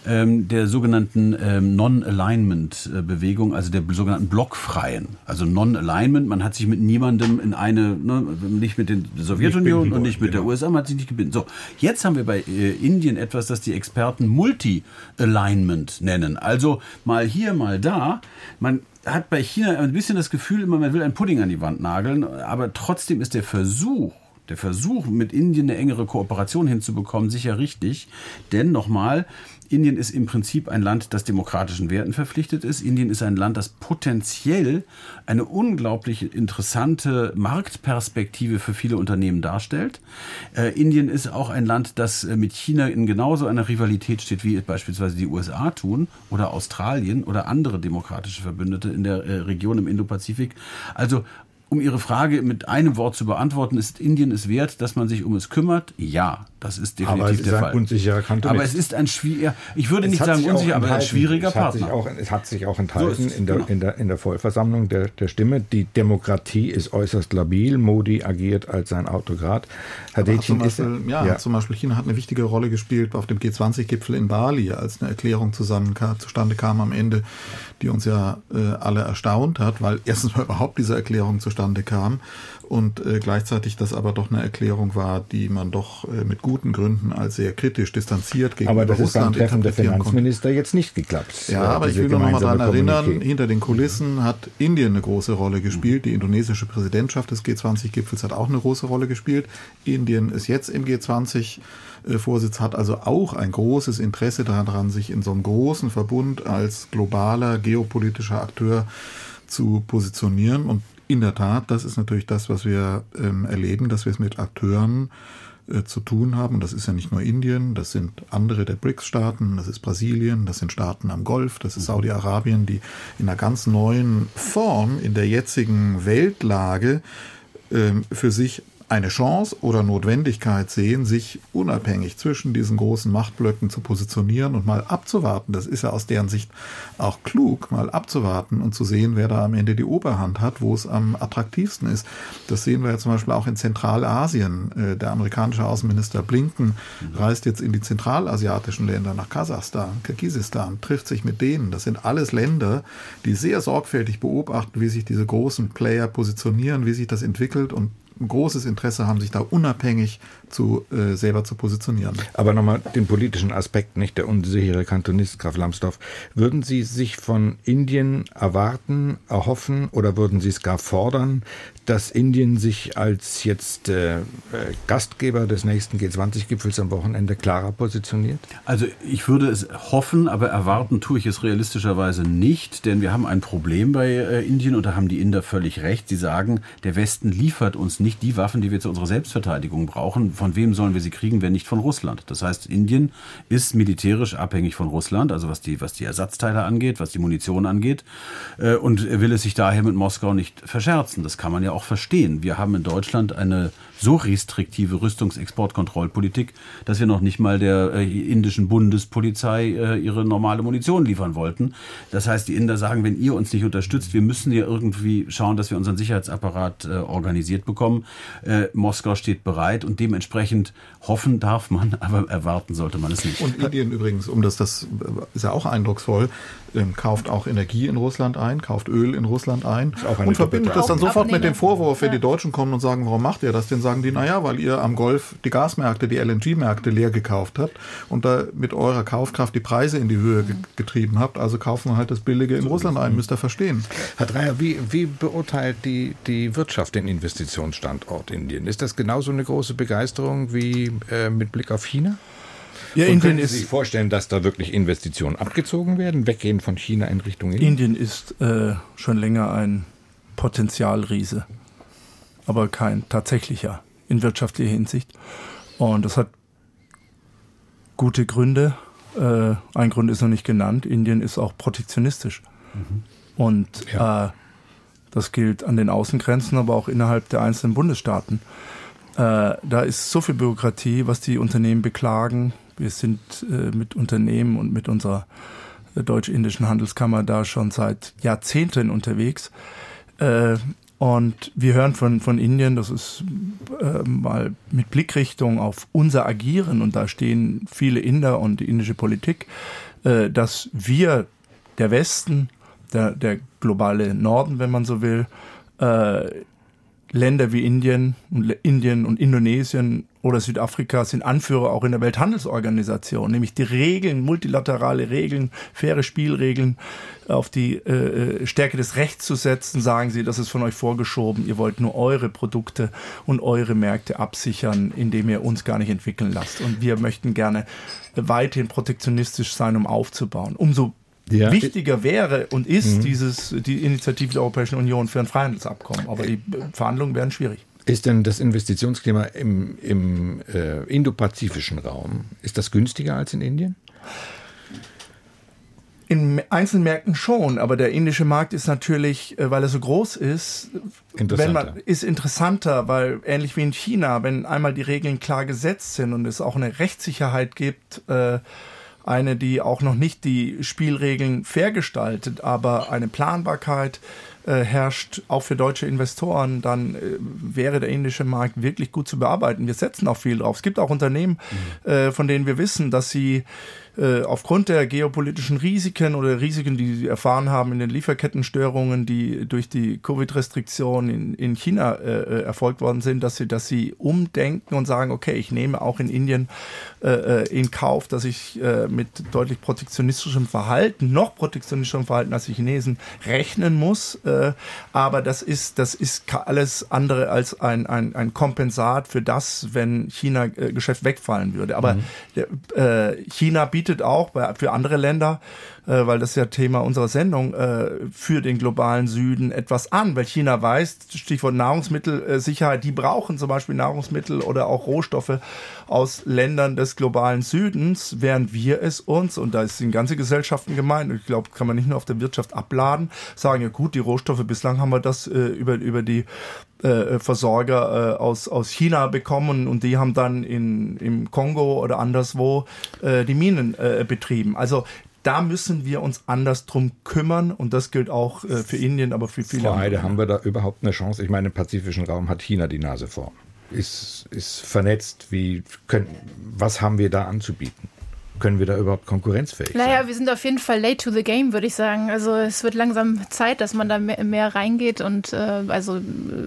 ähm, der sogenannten ähm, Non-Alignment-Bewegung, also der sogenannten Blockfreien. Also Non-Alignment, man hat sich mit niemandem in eine, ne, nicht mit der Sowjetunion und nicht mit genau. der USA, man hat sich nicht gebindet. So, jetzt haben wir bei äh, Indien etwas, das die Experten Multi-Alignment nennen. Also mal hier, mal da. Man hat bei China ein bisschen das Gefühl, man will einen Pudding an die Wand nageln, aber trotzdem ist der Versuch, der Versuch, mit Indien eine engere Kooperation hinzubekommen, sicher richtig. Denn nochmal, Indien ist im Prinzip ein Land, das demokratischen Werten verpflichtet ist. Indien ist ein Land, das potenziell eine unglaublich interessante Marktperspektive für viele Unternehmen darstellt. Äh, Indien ist auch ein Land, das äh, mit China in genauso einer Rivalität steht, wie beispielsweise die USA tun oder Australien oder andere demokratische Verbündete in der äh, Region im Indopazifik. Also um Ihre Frage mit einem Wort zu beantworten, ist Indien es wert, dass man sich um es kümmert? Ja, das ist definitiv aber es der Fall. Unsicherer Kanton aber es ist ein schwieriger, ich würde es nicht sagen unsicher, aber ein schwieriger es Partner. Auch, es hat sich auch enthalten so in, der, genau. in, der, in der Vollversammlung der, der Stimme. Die Demokratie ist äußerst labil. Modi agiert als sein Autokrat. Herr Detchen ist, ja, ja, zum Beispiel China hat eine wichtige Rolle gespielt auf dem G20-Gipfel in Bali, als eine Erklärung zusammen zustande kam am Ende, die uns ja äh, alle erstaunt hat, weil erstens mal überhaupt diese Erklärung zustande zustande kam und äh, gleichzeitig das aber doch eine Erklärung war, die man doch äh, mit guten Gründen als sehr kritisch distanziert gegenüber aber das Russland ist beim Treffen der Finanzminister konnte. jetzt nicht geklappt. Ja, aber ich will noch mal daran erinnern, hinter den Kulissen hat Indien eine große Rolle gespielt. Die indonesische Präsidentschaft des G20-Gipfels hat auch eine große Rolle gespielt. Indien ist jetzt im G20 Vorsitz hat also auch ein großes Interesse daran, sich in so einem großen Verbund als globaler geopolitischer Akteur zu positionieren. Und in der Tat, das ist natürlich das, was wir ähm, erleben, dass wir es mit Akteuren äh, zu tun haben. Das ist ja nicht nur Indien, das sind andere der BRICS-Staaten, das ist Brasilien, das sind Staaten am Golf, das ist Saudi-Arabien, die in einer ganz neuen Form in der jetzigen Weltlage äh, für sich eine Chance oder Notwendigkeit sehen, sich unabhängig zwischen diesen großen Machtblöcken zu positionieren und mal abzuwarten. Das ist ja aus deren Sicht auch klug, mal abzuwarten und zu sehen, wer da am Ende die Oberhand hat, wo es am attraktivsten ist. Das sehen wir ja zum Beispiel auch in Zentralasien. Äh, der amerikanische Außenminister Blinken reist jetzt in die zentralasiatischen Länder nach Kasachstan, Kirgisistan, trifft sich mit denen. Das sind alles Länder, die sehr sorgfältig beobachten, wie sich diese großen Player positionieren, wie sich das entwickelt und großes Interesse haben, sich da unabhängig zu, äh, selber zu positionieren. Aber nochmal den politischen Aspekt, nicht der unsichere Kantonist Graf Lambsdorff. Würden Sie sich von Indien erwarten, erhoffen oder würden Sie es gar fordern, dass Indien sich als jetzt äh, Gastgeber des nächsten G20-Gipfels am Wochenende klarer positioniert? Also ich würde es hoffen, aber erwarten tue ich es realistischerweise nicht, denn wir haben ein Problem bei äh, Indien und da haben die Inder völlig recht. Sie sagen, der Westen liefert uns nicht die Waffen, die wir zu unserer Selbstverteidigung brauchen. Von wem sollen wir sie kriegen, wenn nicht von Russland? Das heißt, Indien ist militärisch abhängig von Russland, also was die, was die Ersatzteile angeht, was die Munition angeht, äh, und will es sich daher mit Moskau nicht verscherzen. Das kann man ja auch verstehen. Wir haben in Deutschland eine so restriktive Rüstungsexportkontrollpolitik, dass wir noch nicht mal der äh, indischen Bundespolizei äh, ihre normale Munition liefern wollten. Das heißt, die Inder sagen, wenn ihr uns nicht unterstützt, wir müssen ja irgendwie schauen, dass wir unseren Sicherheitsapparat äh, organisiert bekommen. Äh, Moskau steht bereit und dementsprechend hoffen darf man, aber erwarten sollte man es nicht. Und Indien übrigens, um das, das ist ja auch eindrucksvoll, ähm, kauft auch Energie in Russland ein, kauft Öl in Russland ein und verbindet das dann sofort mit dem Vorwurf, wenn ja. die Deutschen kommen und sagen, warum macht ihr das? Dann sagen die, naja, weil ihr am Golf die Gasmärkte, die LNG-Märkte leer gekauft habt und da mit eurer Kaufkraft die Preise in die Höhe ge getrieben habt. Also kaufen wir halt das Billige in Russland ein, müsst ihr verstehen. Herr Dreier, wie, wie beurteilt die, die Wirtschaft den Investitionsstandort Indien? Ist das genauso eine große Begeisterung wie äh, mit Blick auf China? Ja, Und Indien können Sie sich vorstellen, dass da wirklich Investitionen abgezogen werden, weggehen von China in Richtung Indien? Indien ist äh, schon länger ein Potenzialriese, aber kein tatsächlicher in wirtschaftlicher Hinsicht. Und das hat gute Gründe. Äh, ein Grund ist noch nicht genannt. Indien ist auch protektionistisch. Mhm. Und ja. äh, das gilt an den Außengrenzen, aber auch innerhalb der einzelnen Bundesstaaten. Äh, da ist so viel Bürokratie, was die Unternehmen beklagen, wir sind äh, mit Unternehmen und mit unserer äh, deutsch-indischen Handelskammer da schon seit Jahrzehnten unterwegs. Äh, und wir hören von, von Indien, das ist mal mit Blickrichtung auf unser Agieren, und da stehen viele Inder und die indische Politik, dass wir, der Westen, der, der globale Norden, wenn man so will, Länder wie Indien und Indien und Indonesien oder Südafrika sind Anführer auch in der Welthandelsorganisation, nämlich die Regeln, multilaterale Regeln, faire Spielregeln auf die äh, äh, Stärke des Rechts zu setzen, sagen sie, das ist von euch vorgeschoben, ihr wollt nur eure Produkte und eure Märkte absichern, indem ihr uns gar nicht entwickeln lasst. Und wir möchten gerne weiterhin protektionistisch sein, um aufzubauen. Umso ja. Wichtiger wäre und ist mhm. dieses, die Initiative der Europäischen Union für ein Freihandelsabkommen. Aber die Verhandlungen werden schwierig. Ist denn das Investitionsklima im, im äh, indopazifischen Raum, ist das günstiger als in Indien? In einzelnen Märkten schon, aber der indische Markt ist natürlich, äh, weil er so groß ist, interessanter. Man, ist interessanter, weil ähnlich wie in China, wenn einmal die Regeln klar gesetzt sind und es auch eine Rechtssicherheit gibt, äh, eine, die auch noch nicht die Spielregeln fair gestaltet, aber eine Planbarkeit äh, herrscht, auch für deutsche Investoren, dann äh, wäre der indische Markt wirklich gut zu bearbeiten. Wir setzen auch viel drauf. Es gibt auch Unternehmen, mhm. äh, von denen wir wissen, dass sie äh, aufgrund der geopolitischen Risiken oder Risiken, die sie erfahren haben in den Lieferkettenstörungen, die durch die Covid-Restriktionen in, in China äh, äh, erfolgt worden sind, dass sie, dass sie umdenken und sagen, okay, ich nehme auch in Indien äh, äh in Kauf, dass ich äh, mit deutlich protektionistischem Verhalten, noch protektionistischem Verhalten als die Chinesen rechnen muss. Äh, aber das ist, das ist alles andere als ein, ein, ein Kompensat für das, wenn China äh, Geschäft wegfallen würde. Aber mhm. äh, China bietet bietet auch bei, für andere Länder, äh, weil das ja Thema unserer Sendung, äh, für den globalen Süden etwas an, weil China weiß, Stichwort Nahrungsmittelsicherheit, die brauchen zum Beispiel Nahrungsmittel oder auch Rohstoffe aus Ländern des globalen Südens, während wir es uns, und da sind ganze Gesellschaften gemeint, ich glaube, kann man nicht nur auf der Wirtschaft abladen, sagen, ja gut, die Rohstoffe, bislang haben wir das äh, über, über die äh, Versorger äh, aus, aus China bekommen und die haben dann in, im Kongo oder anderswo äh, die Minen äh, betrieben. Also da müssen wir uns anders drum kümmern und das gilt auch äh, für Indien, aber für viele Frau Heide, haben wir da überhaupt eine Chance? Ich meine, im pazifischen Raum hat China die Nase vor. Ist, ist vernetzt. Wie können, was haben wir da anzubieten? Können wir da überhaupt konkurrenzfähig naja, sein? Naja, wir sind auf jeden Fall late to the game, würde ich sagen. Also es wird langsam Zeit, dass man da mehr, mehr reingeht. Und äh, also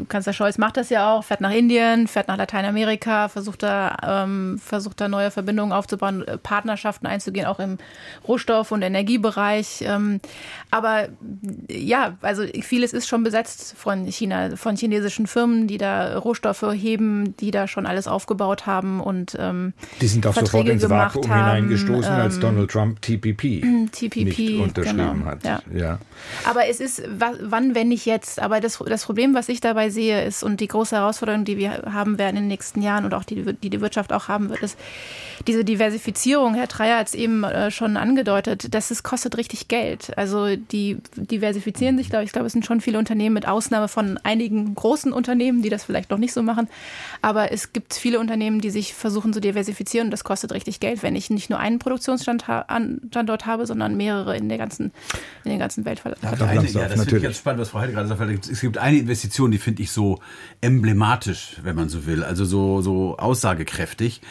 Kanzler Scholz macht das ja auch, fährt nach Indien, fährt nach Lateinamerika, versucht da, ähm, versucht da neue Verbindungen aufzubauen, äh, Partnerschaften einzugehen, auch im Rohstoff- und Energiebereich. Ähm, aber ja, also vieles ist schon besetzt von China, von chinesischen Firmen, die da Rohstoffe heben, die da schon alles aufgebaut haben und ähm, die sind auch sofort ins Vakuum hineingestellt gestoßen, ähm, als Donald Trump TPP, TPP nicht unterschrieben genau, hat. Ja. ja. Aber es ist, wann, wenn nicht jetzt? Aber das, das Problem, was ich dabei sehe, ist und die große Herausforderung, die wir haben werden in den nächsten Jahren und auch die, die die Wirtschaft auch haben wird, ist diese Diversifizierung. Herr Dreier hat es eben äh, schon angedeutet, das ist, kostet richtig Geld. Also die diversifizieren sich, glaube ich. Ich glaube, es sind schon viele Unternehmen mit Ausnahme von einigen großen Unternehmen, die das vielleicht noch nicht so machen. Aber es gibt viele Unternehmen, die sich versuchen zu diversifizieren und das kostet richtig Geld, wenn ich nicht nur einen Produktionsstandort habe, sondern mehrere in der ganzen, in der ganzen Welt. Ja, eine, ja, das finde ich ganz spannend, was Frau Heide gerade sagt. Es gibt eine Investition, die finde ich so emblematisch, wenn man so will, also so, so aussagekräftig.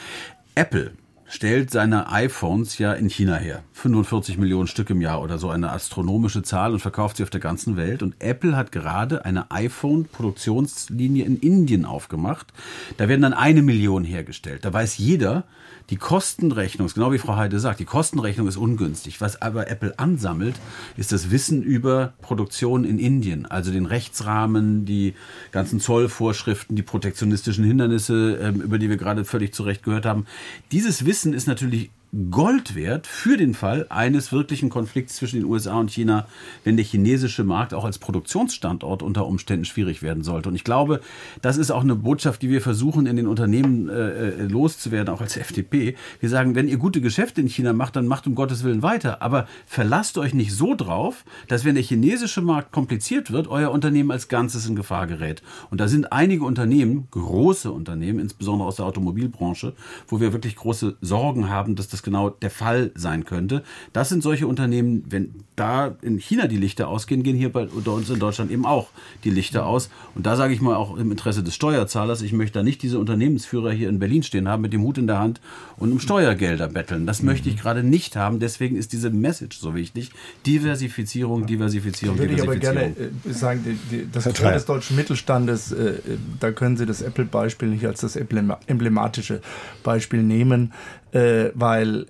Apple stellt seine iPhones ja in China her. 45 Millionen Stück im Jahr oder so eine astronomische Zahl und verkauft sie auf der ganzen Welt. Und Apple hat gerade eine iPhone-Produktionslinie in Indien aufgemacht. Da werden dann eine Million hergestellt. Da weiß jeder, die Kostenrechnung, genau wie Frau Heide sagt, die Kostenrechnung ist ungünstig. Was aber Apple ansammelt, ist das Wissen über Produktion in Indien, also den Rechtsrahmen, die ganzen Zollvorschriften, die protektionistischen Hindernisse, ähm, über die wir gerade völlig zu Recht gehört haben. Dieses Wissen ist natürlich Gold wert für den Fall eines wirklichen Konflikts zwischen den USA und China, wenn der chinesische Markt auch als Produktionsstandort unter Umständen schwierig werden sollte. Und ich glaube, das ist auch eine Botschaft, die wir versuchen in den Unternehmen äh, äh loszuwerden, auch als FDP. Wir sagen, wenn ihr gute Geschäfte in China macht, dann macht um Gottes Willen weiter. Aber verlasst euch nicht so drauf, dass wenn der chinesische Markt kompliziert wird, euer Unternehmen als Ganzes in Gefahr gerät. Und da sind einige Unternehmen, große Unternehmen, insbesondere aus der Automobilbranche, wo wir wirklich große Sorgen haben, dass das genau der Fall sein könnte. Das sind solche Unternehmen, wenn da in China die Lichter ausgehen, gehen hier bei uns in Deutschland eben auch die Lichter aus. Und da sage ich mal auch im Interesse des Steuerzahlers, ich möchte da nicht diese Unternehmensführer hier in Berlin stehen haben mit dem Hut in der Hand und um Steuergelder betteln. Das mhm. möchte ich gerade nicht haben. Deswegen ist diese Message so wichtig. Diversifizierung, Diversifizierung, Würde Diversifizierung. ich aber gerne äh, sagen, die, die, das Tor des deutschen Mittelstandes, äh, da können Sie das Apple-Beispiel nicht als das emblematische Beispiel nehmen äh, weil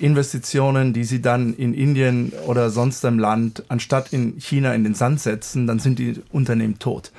Investitionen, die sie dann in Indien oder sonst im Land, anstatt in China in den Sand setzen, dann sind die Unternehmen tot.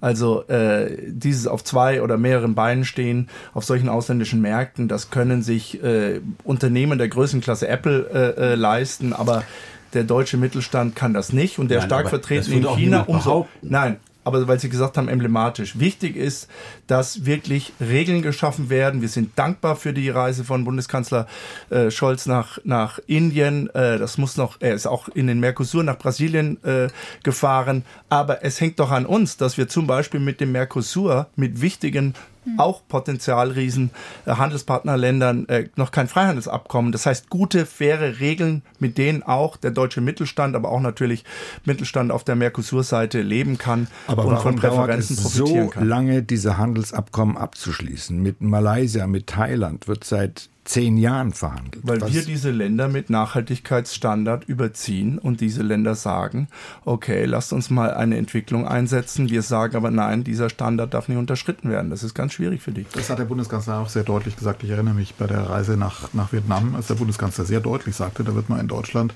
Also äh, dieses auf zwei oder mehreren Beinen stehen auf solchen ausländischen Märkten, das können sich äh, Unternehmen der Größenklasse Apple äh, äh, leisten, aber der deutsche Mittelstand kann das nicht und der Nein, stark vertreten in China umso. Nein, aber weil Sie gesagt haben, emblematisch. Wichtig ist, dass wirklich Regeln geschaffen werden. Wir sind dankbar für die Reise von Bundeskanzler äh, Scholz nach, nach Indien. Äh, das muss noch, er ist auch in den Mercosur nach Brasilien äh, gefahren. Aber es hängt doch an uns, dass wir zum Beispiel mit dem Mercosur, mit wichtigen hm. auch Potenzialriesen, äh, Handelspartnerländern äh, noch kein Freihandelsabkommen. Das heißt, gute, faire Regeln, mit denen auch der deutsche Mittelstand, aber auch natürlich Mittelstand auf der Mercosur-Seite leben kann aber und von Präferenzen profitieren so kann. lange diese Handelsabkommen abzuschließen? Mit Malaysia, mit Thailand wird seit zehn Jahren verhandelt. Weil wir diese Länder mit Nachhaltigkeitsstandard überziehen und diese Länder sagen, okay, lasst uns mal eine Entwicklung einsetzen. Wir sagen aber nein, dieser Standard darf nicht unterschritten werden. Das ist ganz schwierig für dich. Das hat der Bundeskanzler auch sehr deutlich gesagt. Ich erinnere mich bei der Reise nach, nach Vietnam, als der Bundeskanzler sehr deutlich sagte, da wird man in Deutschland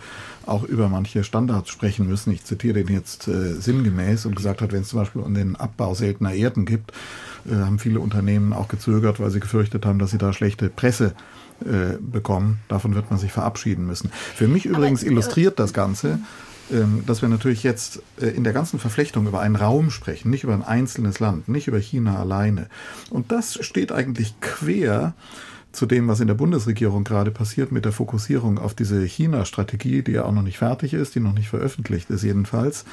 auch über manche Standards sprechen müssen. Ich zitiere den jetzt äh, sinngemäß und gesagt hat, wenn es zum Beispiel um den Abbau seltener Erden gibt, haben viele Unternehmen auch gezögert, weil sie gefürchtet haben, dass sie da schlechte Presse äh, bekommen. Davon wird man sich verabschieden müssen. Für mich übrigens Aber, illustriert das Ganze, ähm, dass wir natürlich jetzt äh, in der ganzen Verflechtung über einen Raum sprechen, nicht über ein einzelnes Land, nicht über China alleine. Und das steht eigentlich quer zu dem, was in der Bundesregierung gerade passiert mit der Fokussierung auf diese China-Strategie, die ja auch noch nicht fertig ist, die noch nicht veröffentlicht ist jedenfalls.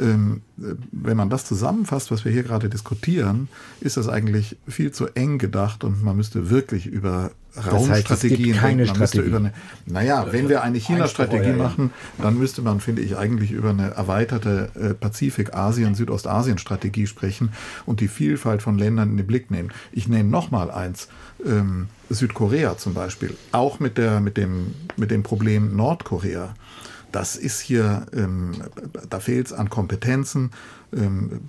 Ähm, wenn man das zusammenfasst, was wir hier gerade diskutieren, ist das eigentlich viel zu eng gedacht und man müsste wirklich über Raumstrategien das heißt, keine Strategie. Über eine, naja, wenn wir eine China-Strategie machen, dann müsste man, finde ich, eigentlich über eine erweiterte äh, Pazifik-Asien, Südostasien-Strategie sprechen und die Vielfalt von Ländern in den Blick nehmen. Ich nehme noch mal eins. Ähm, Südkorea zum Beispiel, auch mit, der, mit, dem, mit dem Problem Nordkorea. Das ist hier, ähm, da fehlt es an Kompetenzen. Ähm,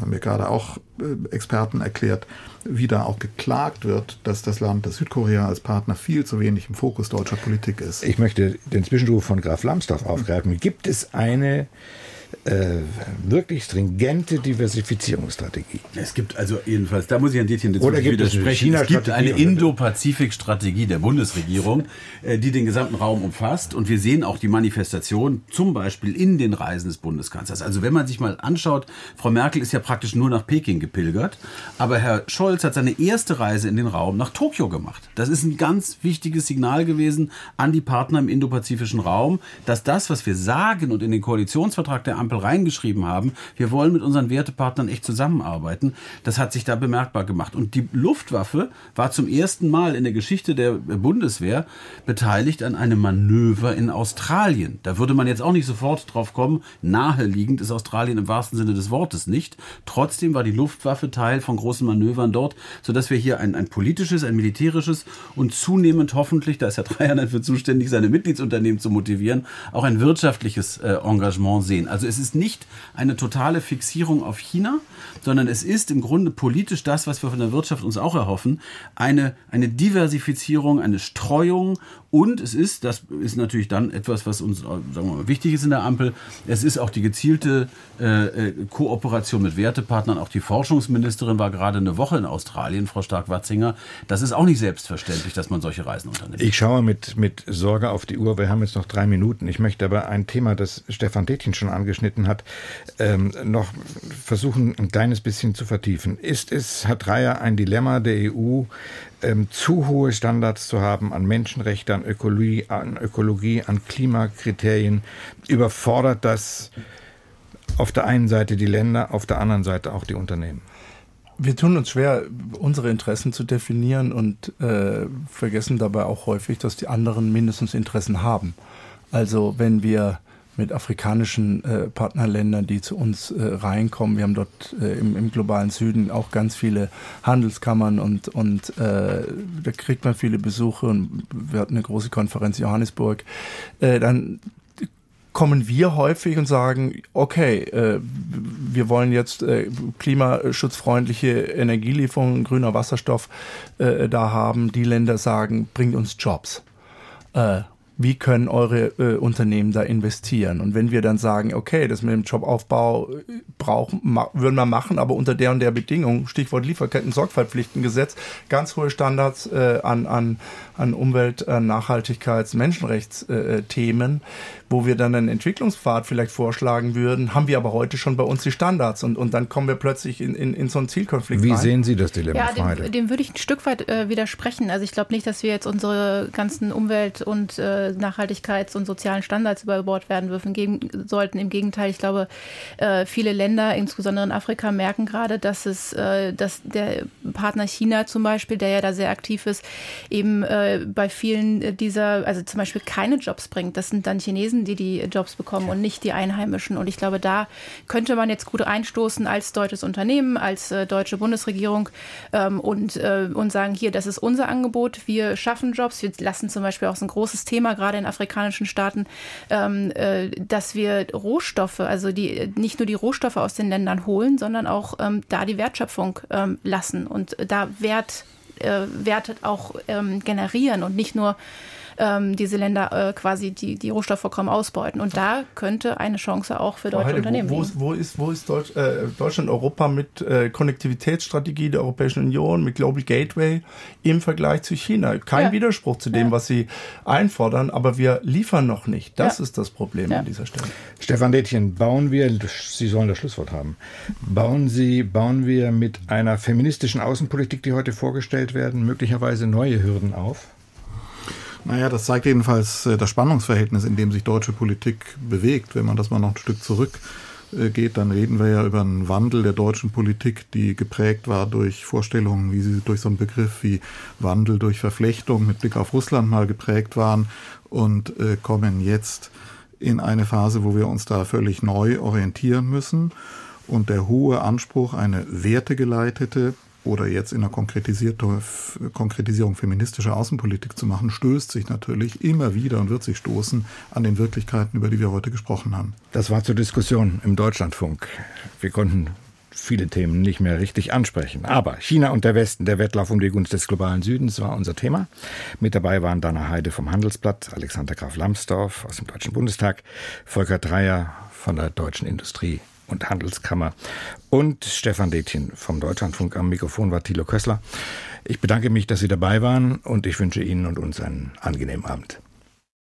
haben wir gerade auch äh, Experten erklärt, wie da auch geklagt wird, dass das Land, das Südkorea als Partner viel zu wenig im Fokus deutscher Politik ist. Ich möchte den Zwischenruf von Graf Lambsdorff aufgreifen. Gibt es eine äh, wirklich stringente Diversifizierungsstrategie. Es gibt also jedenfalls, da muss ich Detjen Oder gibt widersprechen. Es, es gibt eine Indo-Pazifik-Strategie der Bundesregierung, äh, die den gesamten Raum umfasst. Und wir sehen auch die Manifestation zum Beispiel in den Reisen des Bundeskanzlers. Also wenn man sich mal anschaut, Frau Merkel ist ja praktisch nur nach Peking gepilgert, aber Herr Scholz hat seine erste Reise in den Raum nach Tokio gemacht. Das ist ein ganz wichtiges Signal gewesen an die Partner im indopazifischen Raum, dass das, was wir sagen und in den Koalitionsvertrag der Ampel reingeschrieben haben, wir wollen mit unseren Wertepartnern echt zusammenarbeiten, das hat sich da bemerkbar gemacht. Und die Luftwaffe war zum ersten Mal in der Geschichte der Bundeswehr beteiligt an einem Manöver in Australien. Da würde man jetzt auch nicht sofort drauf kommen. Naheliegend ist Australien im wahrsten Sinne des Wortes nicht. Trotzdem war die Luftwaffe Teil von großen Manövern dort, sodass wir hier ein, ein politisches, ein militärisches und zunehmend hoffentlich, da ist Herr Dreier für zuständig, seine Mitgliedsunternehmen zu motivieren, auch ein wirtschaftliches äh, Engagement sehen. Also es ist nicht eine totale Fixierung auf China, sondern es ist im Grunde politisch das, was wir von der Wirtschaft uns auch erhoffen, eine, eine Diversifizierung, eine Streuung und es ist, das ist natürlich dann etwas, was uns sagen wir mal, wichtig ist in der Ampel, es ist auch die gezielte äh, äh, Kooperation mit Wertepartnern. Auch die Forschungsministerin war gerade eine Woche in Australien, Frau Stark-Watzinger. Das ist auch nicht selbstverständlich, dass man solche Reisen unternimmt. Ich schaue mit, mit Sorge auf die Uhr. Wir haben jetzt noch drei Minuten. Ich möchte aber ein Thema, das Stefan Detjen schon angeschnitten hat, ähm, noch versuchen, ein kleines bisschen zu vertiefen. Ist es, Herr Dreier, ein Dilemma der EU, ähm, zu hohe Standards zu haben an Menschenrechte, an Ökologie, an Ökologie, an Klimakriterien, überfordert das auf der einen Seite die Länder, auf der anderen Seite auch die Unternehmen. Wir tun uns schwer, unsere Interessen zu definieren und äh, vergessen dabei auch häufig, dass die anderen mindestens Interessen haben. Also wenn wir mit afrikanischen äh, Partnerländern, die zu uns äh, reinkommen. Wir haben dort äh, im, im, globalen Süden auch ganz viele Handelskammern und, und äh, da kriegt man viele Besuche und wir hatten eine große Konferenz in Johannesburg. Äh, dann kommen wir häufig und sagen, okay, äh, wir wollen jetzt äh, klimaschutzfreundliche Energielieferungen, grüner Wasserstoff äh, da haben. Die Länder sagen, bringt uns Jobs. Wie können eure äh, Unternehmen da investieren? Und wenn wir dann sagen, okay, das mit dem Jobaufbau äh, brauchen, würden wir machen, aber unter der und der Bedingung, Stichwort Lieferketten-Sorgfaltspflichtengesetz, ganz hohe Standards äh, an, an, an Umwelt-, Nachhaltigkeits-, Menschenrechtsthemen, wo wir dann einen Entwicklungspfad vielleicht vorschlagen würden, haben wir aber heute schon bei uns die Standards und, und dann kommen wir plötzlich in, in, in so einen Zielkonflikt Wie rein. sehen Sie das Dilemma, ja, dem, dem, würde ich ein Stück weit äh, widersprechen. Also ich glaube nicht, dass wir jetzt unsere ganzen Umwelt- und äh, Nachhaltigkeits- und sozialen Standards über Bord werden dürfen, geben sollten. Im Gegenteil, ich glaube, äh, viele Länder, insbesondere in Afrika, merken gerade, dass es, äh, dass der Partner China zum Beispiel, der ja da sehr aktiv ist, eben äh, bei vielen dieser, also zum Beispiel keine Jobs bringt. Das sind dann Chinesen, die die Jobs bekommen und nicht die Einheimischen. Und ich glaube, da könnte man jetzt gut einstoßen als deutsches Unternehmen, als äh, deutsche Bundesregierung ähm, und, äh, und sagen, hier, das ist unser Angebot, wir schaffen Jobs, wir lassen zum Beispiel auch so ein großes Thema, gerade in afrikanischen Staaten, ähm, äh, dass wir Rohstoffe, also die nicht nur die Rohstoffe aus den Ländern holen, sondern auch ähm, da die Wertschöpfung ähm, lassen und da Wert, äh, Wert auch ähm, generieren und nicht nur ähm, diese Länder äh, quasi die, die Rohstoffvorkommen ausbeuten. Und da könnte eine Chance auch für deutsche Heide, Unternehmen wo, wo, ist, wo ist Deutsch, äh, Deutschland, Europa mit äh, Konnektivitätsstrategie der Europäischen Union, mit Global Gateway im Vergleich zu China? Kein ja. Widerspruch zu dem, ja. was sie einfordern, aber wir liefern noch nicht. Das ja. ist das Problem an dieser Stelle. Stefan Detjen, bauen wir, Sie sollen das Schlusswort haben, bauen Sie, bauen wir mit einer feministischen Außenpolitik, die heute vorgestellt werden, möglicherweise neue Hürden auf? Naja, das zeigt jedenfalls äh, das Spannungsverhältnis, in dem sich deutsche Politik bewegt. Wenn man das mal noch ein Stück zurück äh, dann reden wir ja über einen Wandel der deutschen Politik, die geprägt war durch Vorstellungen, wie sie durch so einen Begriff wie Wandel durch Verflechtung mit Blick auf Russland mal geprägt waren und äh, kommen jetzt in eine Phase, wo wir uns da völlig neu orientieren müssen. Und der hohe Anspruch, eine wertegeleitete oder jetzt in einer Konkretisierung feministischer Außenpolitik zu machen, stößt sich natürlich immer wieder und wird sich stoßen an den Wirklichkeiten, über die wir heute gesprochen haben. Das war zur Diskussion im Deutschlandfunk. Wir konnten viele Themen nicht mehr richtig ansprechen. Aber China und der Westen, der Wettlauf um die Gunst des globalen Südens war unser Thema. Mit dabei waren Dana Heide vom Handelsblatt, Alexander Graf Lambsdorff aus dem Deutschen Bundestag, Volker Dreier von der Deutschen Industrie und Handelskammer und Stefan Detjen vom Deutschlandfunk. Am Mikrofon war Thilo Kössler. Ich bedanke mich, dass Sie dabei waren und ich wünsche Ihnen und uns einen angenehmen Abend.